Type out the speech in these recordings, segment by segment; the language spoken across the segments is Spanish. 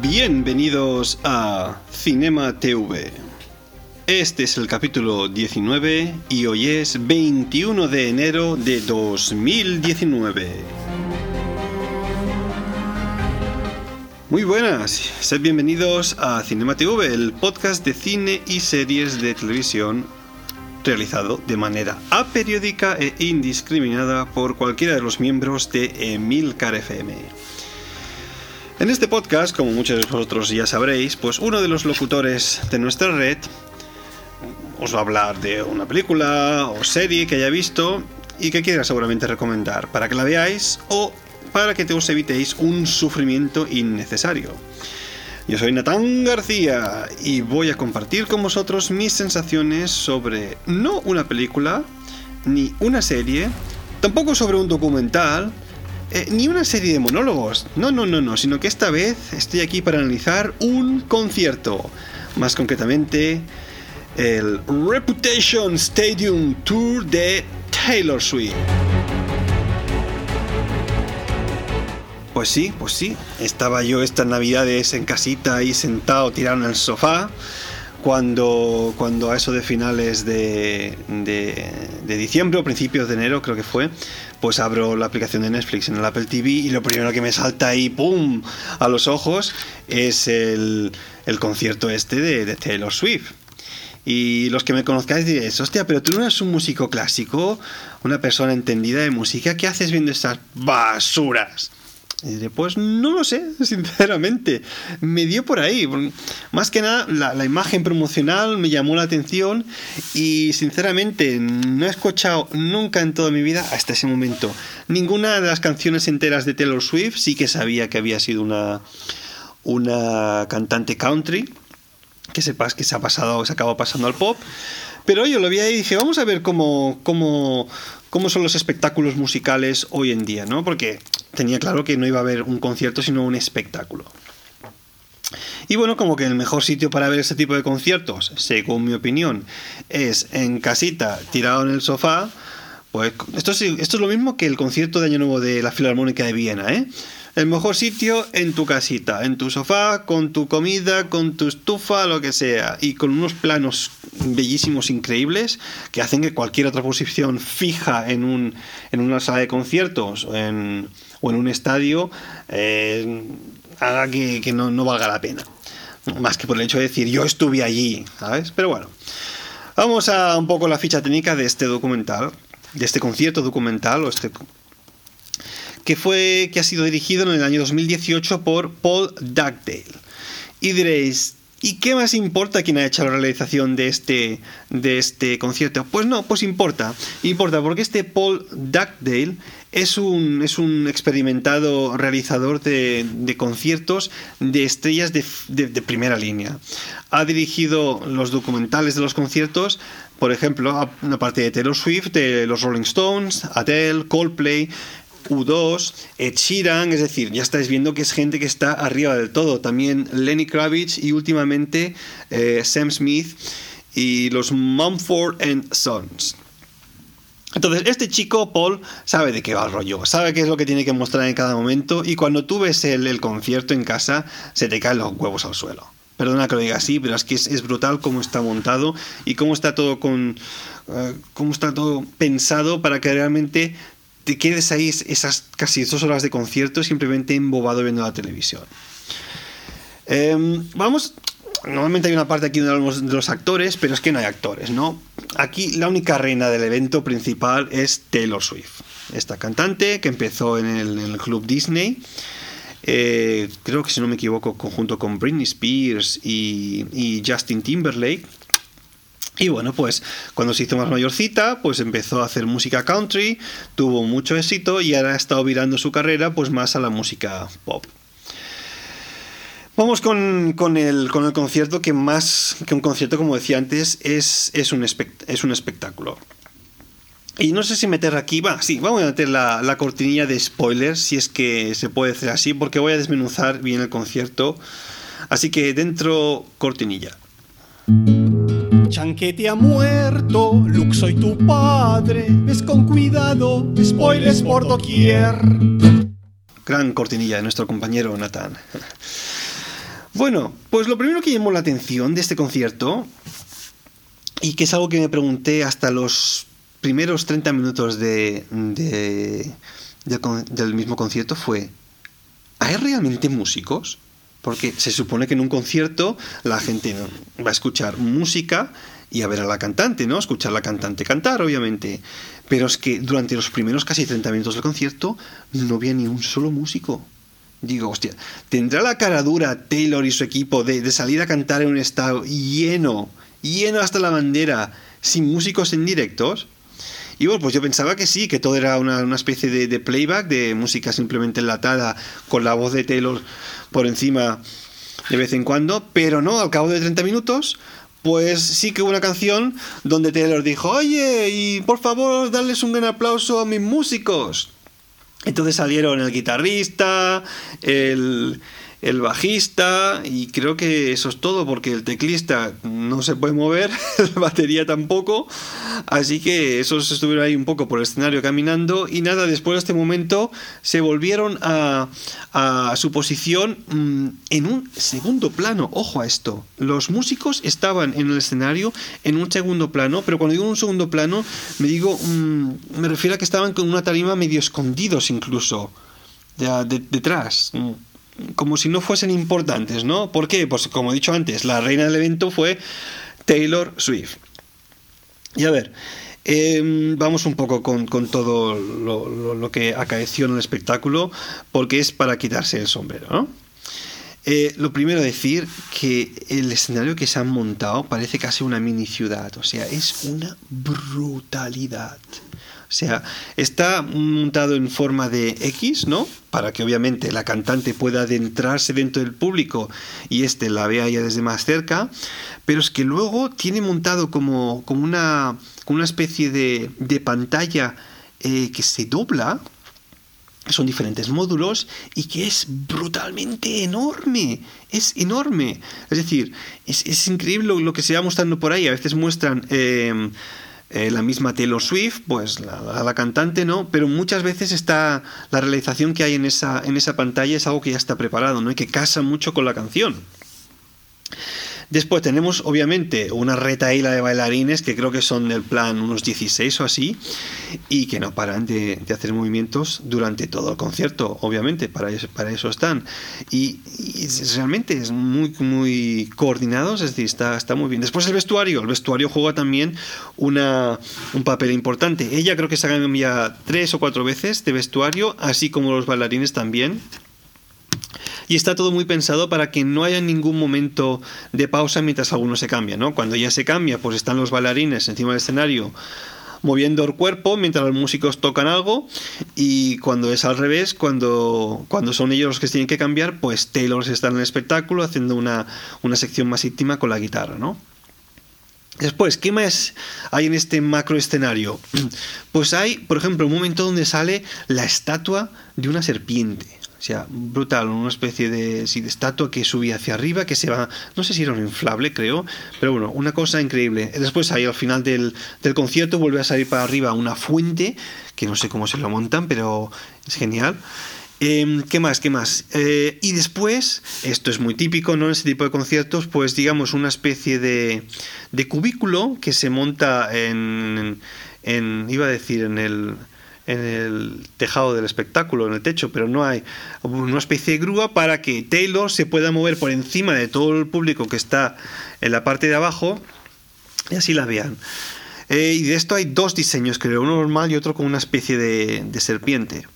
Bienvenidos a Cinema TV. Este es el capítulo 19 y hoy es 21 de enero de 2019. Muy buenas, sed bienvenidos a Cinema TV, el podcast de cine y series de televisión realizado de manera aperiódica e indiscriminada por cualquiera de los miembros de Emilcar FM. En este podcast, como muchos de vosotros ya sabréis, pues uno de los locutores de nuestra red os va a hablar de una película o serie que haya visto y que quiera seguramente recomendar para que la veáis o para que te os evitéis un sufrimiento innecesario. Yo soy Natán García y voy a compartir con vosotros mis sensaciones sobre no una película, ni una serie, tampoco sobre un documental, eh, ni una serie de monólogos. No, no, no, no, sino que esta vez estoy aquí para analizar un concierto. Más concretamente, el Reputation Stadium Tour de Taylor Swift. Pues sí, pues sí. Estaba yo estas navidades en casita ahí sentado tirado en el sofá. Cuando, cuando a eso de finales de, de, de diciembre o principios de enero creo que fue, pues abro la aplicación de Netflix en el Apple TV y lo primero que me salta ahí, ¡pum!, a los ojos es el, el concierto este de, Taylor Swift. Y los que me conozcáis diréis, hostia, pero tú no eres un músico clásico, una persona entendida de música, ¿qué haces viendo estas basuras? Y diré, pues no lo sé, sinceramente. Me dio por ahí. Más que nada, la, imagen promocional me llamó la atención y sinceramente no he escuchado nunca en toda mi vida, hasta ese momento, ninguna de las canciones enteras de Taylor Swift. Sí que sabía que había sido una, una cantante country, que sepas que se ha pasado, se acabó pasando al pop. Pero yo lo vi ahí y dije, vamos a ver cómo, cómo, cómo son los espectáculos musicales hoy en día, ¿no? Porque tenía claro que no iba a haber un concierto, sino un espectáculo. Y bueno, como que el mejor sitio para ver este tipo de conciertos, según mi opinión, es en casita, tirado en el sofá. Pues esto es, esto es lo mismo que el concierto de Año Nuevo de la Filarmónica de Viena, ¿eh? El mejor sitio en tu casita, en tu sofá, con tu comida, con tu estufa, lo que sea, y con unos planos bellísimos, increíbles, que hacen que cualquier otra posición fija en, un, en una sala de conciertos en, o en un estadio eh, haga que, que no, no valga la pena. Más que por el hecho de decir yo estuve allí, ¿sabes? Pero bueno, vamos a un poco la ficha técnica de este documental, de este concierto documental o este que fue que ha sido dirigido en el año 2018 por Paul Dugdale. Y diréis, ¿y qué más importa quién ha hecho la realización de este, de este concierto? Pues no, pues importa. Importa porque este Paul Dugdale es un, es un experimentado realizador de, de conciertos de estrellas de, de, primera línea. Ha dirigido los documentales de los conciertos, por ejemplo, una parte de Taylor Swift, de los Rolling Stones, Adele, Coldplay, U2, Ed es decir, ya estáis viendo que es gente que está arriba del todo. También Lenny Kravitz y últimamente eh, Sam Smith y los Mumford and Sons. Entonces, este chico, Paul, sabe de qué va el rollo, sabe qué es lo que tiene que mostrar en cada momento y cuando tú ves el, concierto en casa, se te caen los huevos al suelo. Perdona que lo diga así, pero es que es, brutal cómo está montado y cómo está todo con... Uh, cómo está todo pensado para que realmente te quedes ahí esas casi dos horas de concierto simplemente embobado viendo la televisión. Eh, vamos, normalmente hay una parte aquí donde hablamos de los actores, pero es que no hay actores, ¿no? Aquí la única reina del evento principal es Taylor Swift, esta cantante que empezó en el, Club Disney. Eh, creo que si no me equivoco, junto con Britney Spears y, y Justin Timberlake. Y bueno, pues cuando se hizo más mayorcita, pues empezó a hacer música country, tuvo mucho éxito y ahora ha estado virando su carrera pues más a la música pop. Vamos con, el, concierto que más que un concierto, como decía antes, es, es, un, es un espectáculo. Y no sé si meter aquí, va, sí, vamos a meter la, la, cortinilla de spoilers, si es que se puede hacer así, porque voy a desmenuzar bien el concierto. Así que dentro, cortinilla. Chanquete ha muerto, Luke soy tu padre, ves con cuidado, spoilers por doquier. Gran cortinilla de nuestro compañero Nathan. Bueno, pues lo primero que llamó la atención de este concierto, y que es algo que me pregunté hasta los primeros 30 minutos de, del mismo concierto, fue, ¿hay realmente músicos? Porque se supone que en un concierto la gente va a escuchar música y a ver a la cantante, ¿no? Escuchar a la cantante cantar, obviamente. Pero es que durante los primeros casi 30 minutos del concierto no había ni un solo músico. Digo, hostia, ¿tendrá la cara dura Taylor y su equipo de, salir a cantar en un estado lleno, lleno hasta la bandera, sin músicos en directos? Y bueno, pues yo pensaba que sí, que todo era una, especie de, de, playback, de música simplemente enlatada, con la voz de Taylor por encima de vez en cuando, pero no, al cabo de 30 minutos, pues sí que hubo una canción donde Taylor dijo, oye, y por favor, darles un gran aplauso a mis músicos. Entonces salieron el guitarrista, el, el bajista y creo que eso es todo porque el teclista no se puede mover, la batería tampoco, así que esos estuvieron ahí un poco por el escenario caminando y nada, después de este momento se volvieron a, su posición mm, en un segundo plano, ojo a esto, los músicos estaban en el escenario en un segundo plano, pero cuando digo un segundo plano me digo, mm, me refiero a que estaban con una tarima medio escondidos incluso, detrás. Como si no fuesen importantes, ¿no? ¿Por qué? Pues como he dicho antes, la reina del evento fue Taylor Swift. Y a ver, em, vamos un poco con, todo lo, que acaeció en el espectáculo, porque es para quitarse el sombrero, ¿no? Eh, lo primero decir que el escenario que se han montado parece casi una mini ciudad, o sea, es una brutalidad. O sea, está montado en forma de X, ¿no? Para que obviamente la cantante pueda adentrarse dentro del público y este la vea ya desde más cerca. Pero es que luego tiene montado como, como, una, una especie de, de pantalla eh, que se dobla. Son diferentes módulos y que es brutalmente enorme. Es enorme. Es decir, es, increíble lo, que se va mostrando por ahí. A veces muestran. Eh, eh, la misma Taylor Swift, pues la, la, cantante, ¿no? Pero muchas veces está la realización que hay en esa, en esa pantalla es algo que ya está preparado, ¿no? Y que casa mucho con la canción. Después tenemos, obviamente, una retaíla de bailarines que creo que son del plan unos 16 o así, y que no paran de, hacer movimientos durante todo el concierto, obviamente, para eso, están. Y, realmente es muy, muy coordinados, es decir, está, está muy bien. Después el vestuario, el vestuario juega también una, un papel importante. Ella creo que se cambia tres o cuatro veces de vestuario, así como los bailarines también. Y está todo muy pensado para que no haya ningún momento de pausa mientras alguno se cambia, ¿no? Cuando ya se cambia, pues están los bailarines encima del escenario moviendo el cuerpo mientras los músicos tocan algo y cuando es al revés, cuando, cuando son ellos los que tienen que cambiar, pues Taylor está en el espectáculo haciendo una, una sección más íntima con la guitarra, ¿no? Después, ¿qué más hay en este macro escenario? Pues hay, por ejemplo, un momento donde sale la estatua de una serpiente. O sea, brutal, una especie de, estatua que subía hacia arriba, que se va, no sé si era un inflable, creo, pero bueno, una cosa increíble. Después ahí al final del, concierto vuelve a salir para arriba una fuente, que no sé cómo se lo montan, pero es genial. Em, ¿Qué más? ¿Qué más? Eh, y después, esto es muy típico, ¿no? En ese tipo de conciertos, pues digamos una especie de, de cubículo que se monta en, en, iba a decir, en el en el tejado del espectáculo, en el techo, pero no hay una especie de grúa para que Taylor se pueda mover por encima de todo el público que está en la parte de abajo y así la vean. Eh, y de esto hay dos diseños, creo, uno normal y otro con una especie de, serpiente.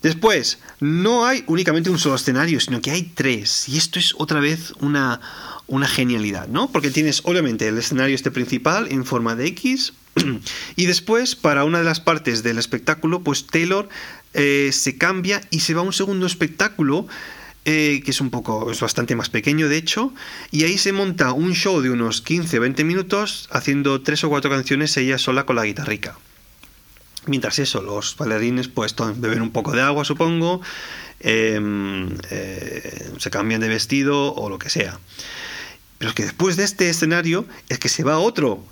Después, no hay únicamente un solo escenario, sino que hay tres. Y esto es otra vez una, una genialidad, ¿no? Porque tienes obviamente el escenario este principal en forma de X. y después, para una de las partes del espectáculo, pues Taylor eh, se cambia y se va a un segundo espectáculo eh, que es un poco, es bastante más pequeño de hecho, y ahí se monta un show de unos 15-20 minutos haciendo tres o cuatro canciones ella sola con la guitarrica. Mientras eso, los bailarines pues beben un poco de agua, supongo, em, eh, se cambian de vestido o lo que sea. Pero es que después de este escenario es que se va otro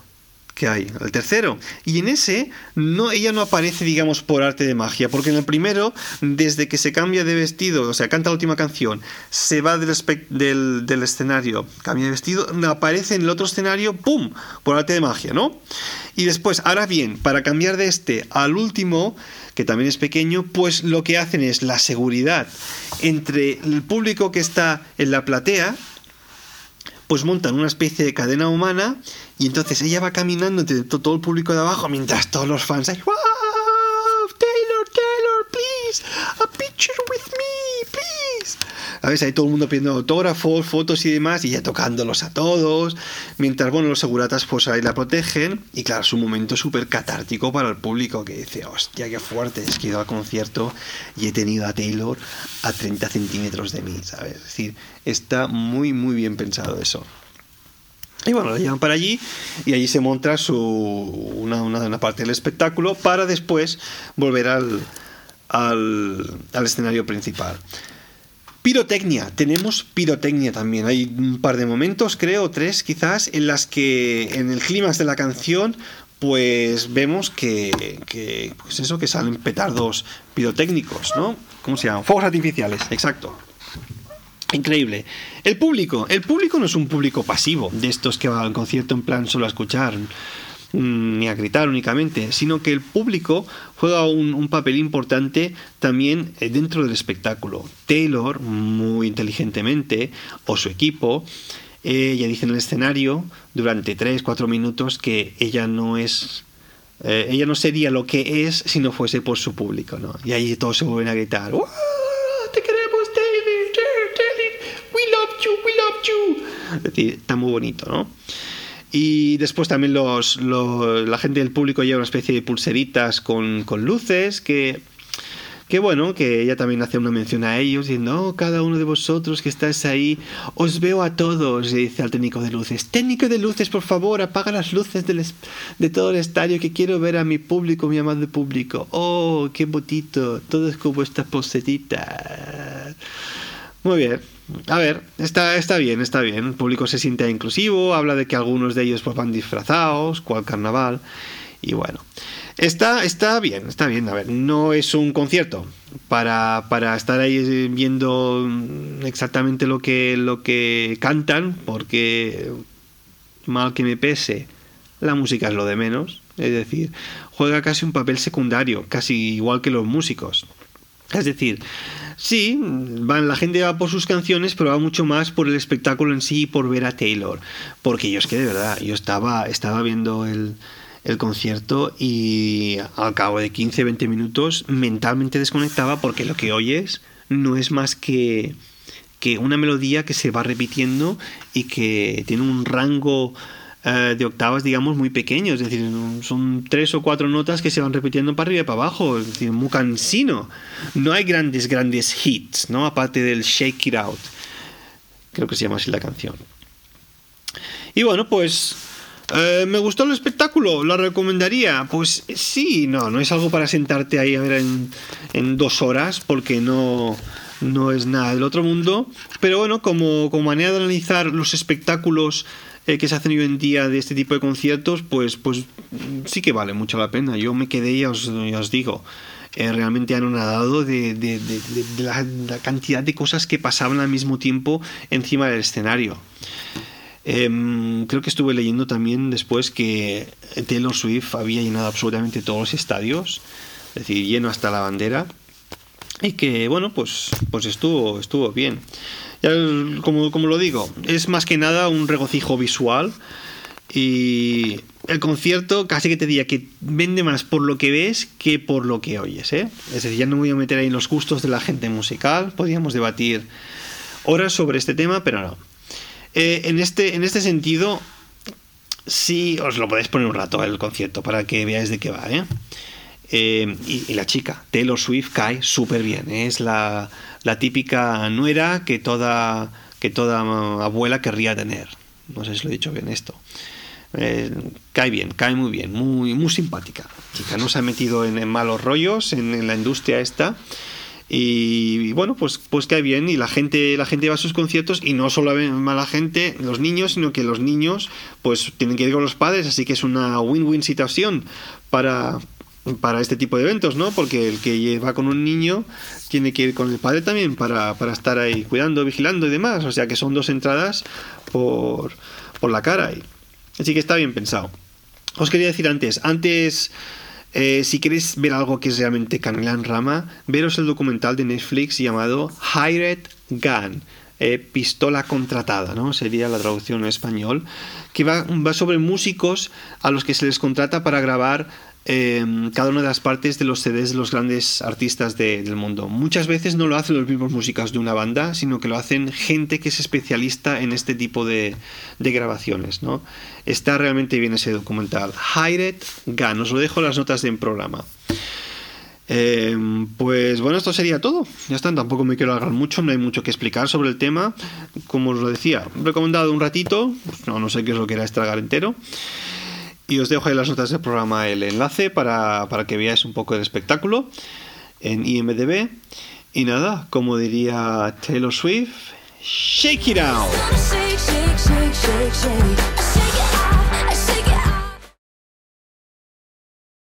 que hay, el tercero. Y en ese, no, ella no aparece, digamos, por arte de magia, porque en el primero, desde que se cambia de vestido, o sea, canta la última canción, se va del, del, del escenario, cambia de vestido, aparece en el otro escenario, ¡pum!, por arte de magia, ¿no? Y después, ahora bien, para cambiar de este al último, que también es pequeño, pues lo que hacen es la seguridad entre el público que está en la platea, pues montan una especie de cadena humana y entonces ella va caminando entre todo el público de abajo mientras todos los fans. Taylor, Taylor, please, a picture with me, please. A veces hay todo el mundo pidiendo autógrafos, fotos y demás, y ya tocándolos a todos, mientras, bueno, los seguratas pues ahí la protegen, y claro, es un momento súper catártico para el público que dice, hostia, qué fuerte, es que he ido al concierto y he tenido a Taylor a 30 centímetros de mí, ¿sabes? Es decir, está muy, muy bien pensado eso. Y bueno, lo llevan para allí y allí se monta su, una, una, parte del espectáculo para después volver al, al escenario principal. Pirotecnia, tenemos pirotecnia también. Hay un par de momentos, creo, tres quizás, en las que en el clímax de la canción, pues vemos que, que, pues eso, que salen petardos pirotécnicos, ¿no? ¿Cómo se llaman? Fuegos artificiales, exacto. Increíble. El público, el público no es un público pasivo, de estos que va al concierto en plan solo a escuchar ni a gritar únicamente, sino que el público juega un, papel importante también eh, dentro del espectáculo. Taylor, muy inteligentemente, o su equipo, ella dice en el escenario durante 3-4 minutos que ella no es eh, ella no sería lo que es si no fuese por su público, ¿no? Y ahí todos se vuelven a gritar. Es decir, está muy bonito, ¿no? Y después también los, la gente del público lleva una especie de pulseritas con, con luces que, que bueno, que ella también hace una mención a ellos, diciendo, oh, cada uno de vosotros que estáis ahí, os veo a todos, y dice al técnico de luces, técnico de luces, por favor, apaga las luces de todo el estadio, que quiero ver a mi público, mi amado público. Oh, qué bonito, todo es como estas pulseritas. Muy bien. A ver, está, está bien, está bien. El público se siente inclusivo, habla de que algunos de ellos pues, van disfrazados, cual carnaval. Y bueno, está, está bien, está bien. A ver, no es un concierto para, para estar ahí viendo exactamente lo que, lo que cantan, porque mal que me pese, la música es lo de menos. Es decir, juega casi un papel secundario, casi igual que los músicos. Es decir, Sí, van, la gente va por sus canciones, pero va mucho más por el espectáculo en sí y por ver a Taylor. Porque yo es que de verdad, yo estaba, estaba viendo el, el concierto y al cabo de 15, 20 minutos mentalmente desconectaba porque lo que oyes no es más que, que una melodía que se va repitiendo y que tiene un rango de octavas, digamos, muy pequeños. Es decir, son tres o cuatro notas que se van repitiendo para arriba y para abajo. Es decir, muy cansino. No hay grandes, grandes hits, ¿no? Aparte del Shake It Out. Creo que se llama así la canción. Y bueno, pues eh, ¿Me gustó el espectáculo? ¿Lo recomendaría? Pues sí, no, no es algo para sentarte ahí a ver en dos horas, porque no, no es nada del otro mundo. Pero bueno, como, como manera de analizar los espectáculos eh, que se hacen hoy en día de este tipo de conciertos, pues, pues sí que vale mucho la pena. Yo me quedé, ya os, os digo, eh, realmente anonadado de, de, de, de la, cantidad de cosas que pasaban al mismo tiempo encima del escenario. Em, creo que estuve leyendo también después que Taylor Swift había llenado absolutamente todos los estadios, es decir, lleno hasta la bandera, y que bueno, pues, pues estuvo, estuvo bien como, como lo digo, es más que nada un regocijo visual Y el concierto casi que te diría que vende más por lo que ves que por lo que oyes. ¿eh? Es decir, ya no me voy a meter ahí en los gustos de la gente musical. Podríamos debatir horas sobre este tema, pero no. Eh, en, este, en este sentido, sí os lo podéis poner un rato el concierto para que veáis de qué va. ¿eh? Eh, y, la chica, Taylor Swift, cae súper bien. Es la, la, típica nuera que toda, que toda abuela querría tener. No sé si lo he dicho bien esto. Eh, cae bien, cae muy bien, muy, muy simpática. Chica, no se ha metido en, malos rollos en, la industria esta. Y, bueno, pues, pues cae bien y la gente, la gente va a sus conciertos y no solo va la gente, los niños, sino que los niños pues tienen que ir con los padres, así que es una win-win situación para, para este tipo de eventos, ¿no? Porque el que va con un niño tiene que ir con el padre también para, para estar ahí cuidando, vigilando y demás. O sea que son dos entradas por, por la cara. Así que está bien pensado. Os quería decir antes, antes, eh, si queréis ver algo que es realmente canela rama, veros el documental de Netflix llamado Hired Gun. Eh, pistola contratada, ¿no? Sería la traducción en español, que va, va sobre músicos a los que se les contrata para grabar Em, cada una de las partes de los CDs de los grandes artistas del mundo. Muchas veces no lo hacen los mismos músicos de una banda, sino que lo hacen gente que es especialista en este tipo de, grabaciones. ¿no? Está realmente bien ese documental. Hired Gun, os lo dejo en las notas del programa. Em, pues bueno, esto sería todo. Ya está, tampoco me quiero alargar mucho, no hay mucho que explicar sobre el tema. Como os lo decía, recomendado un ratito, no, no sé qué es lo que era estragar entero. Y os dejo ahí las notas del programa el enlace para, que veáis un poco del espectáculo en IMDB. Y nada, como diría Taylor Swift, shake it out.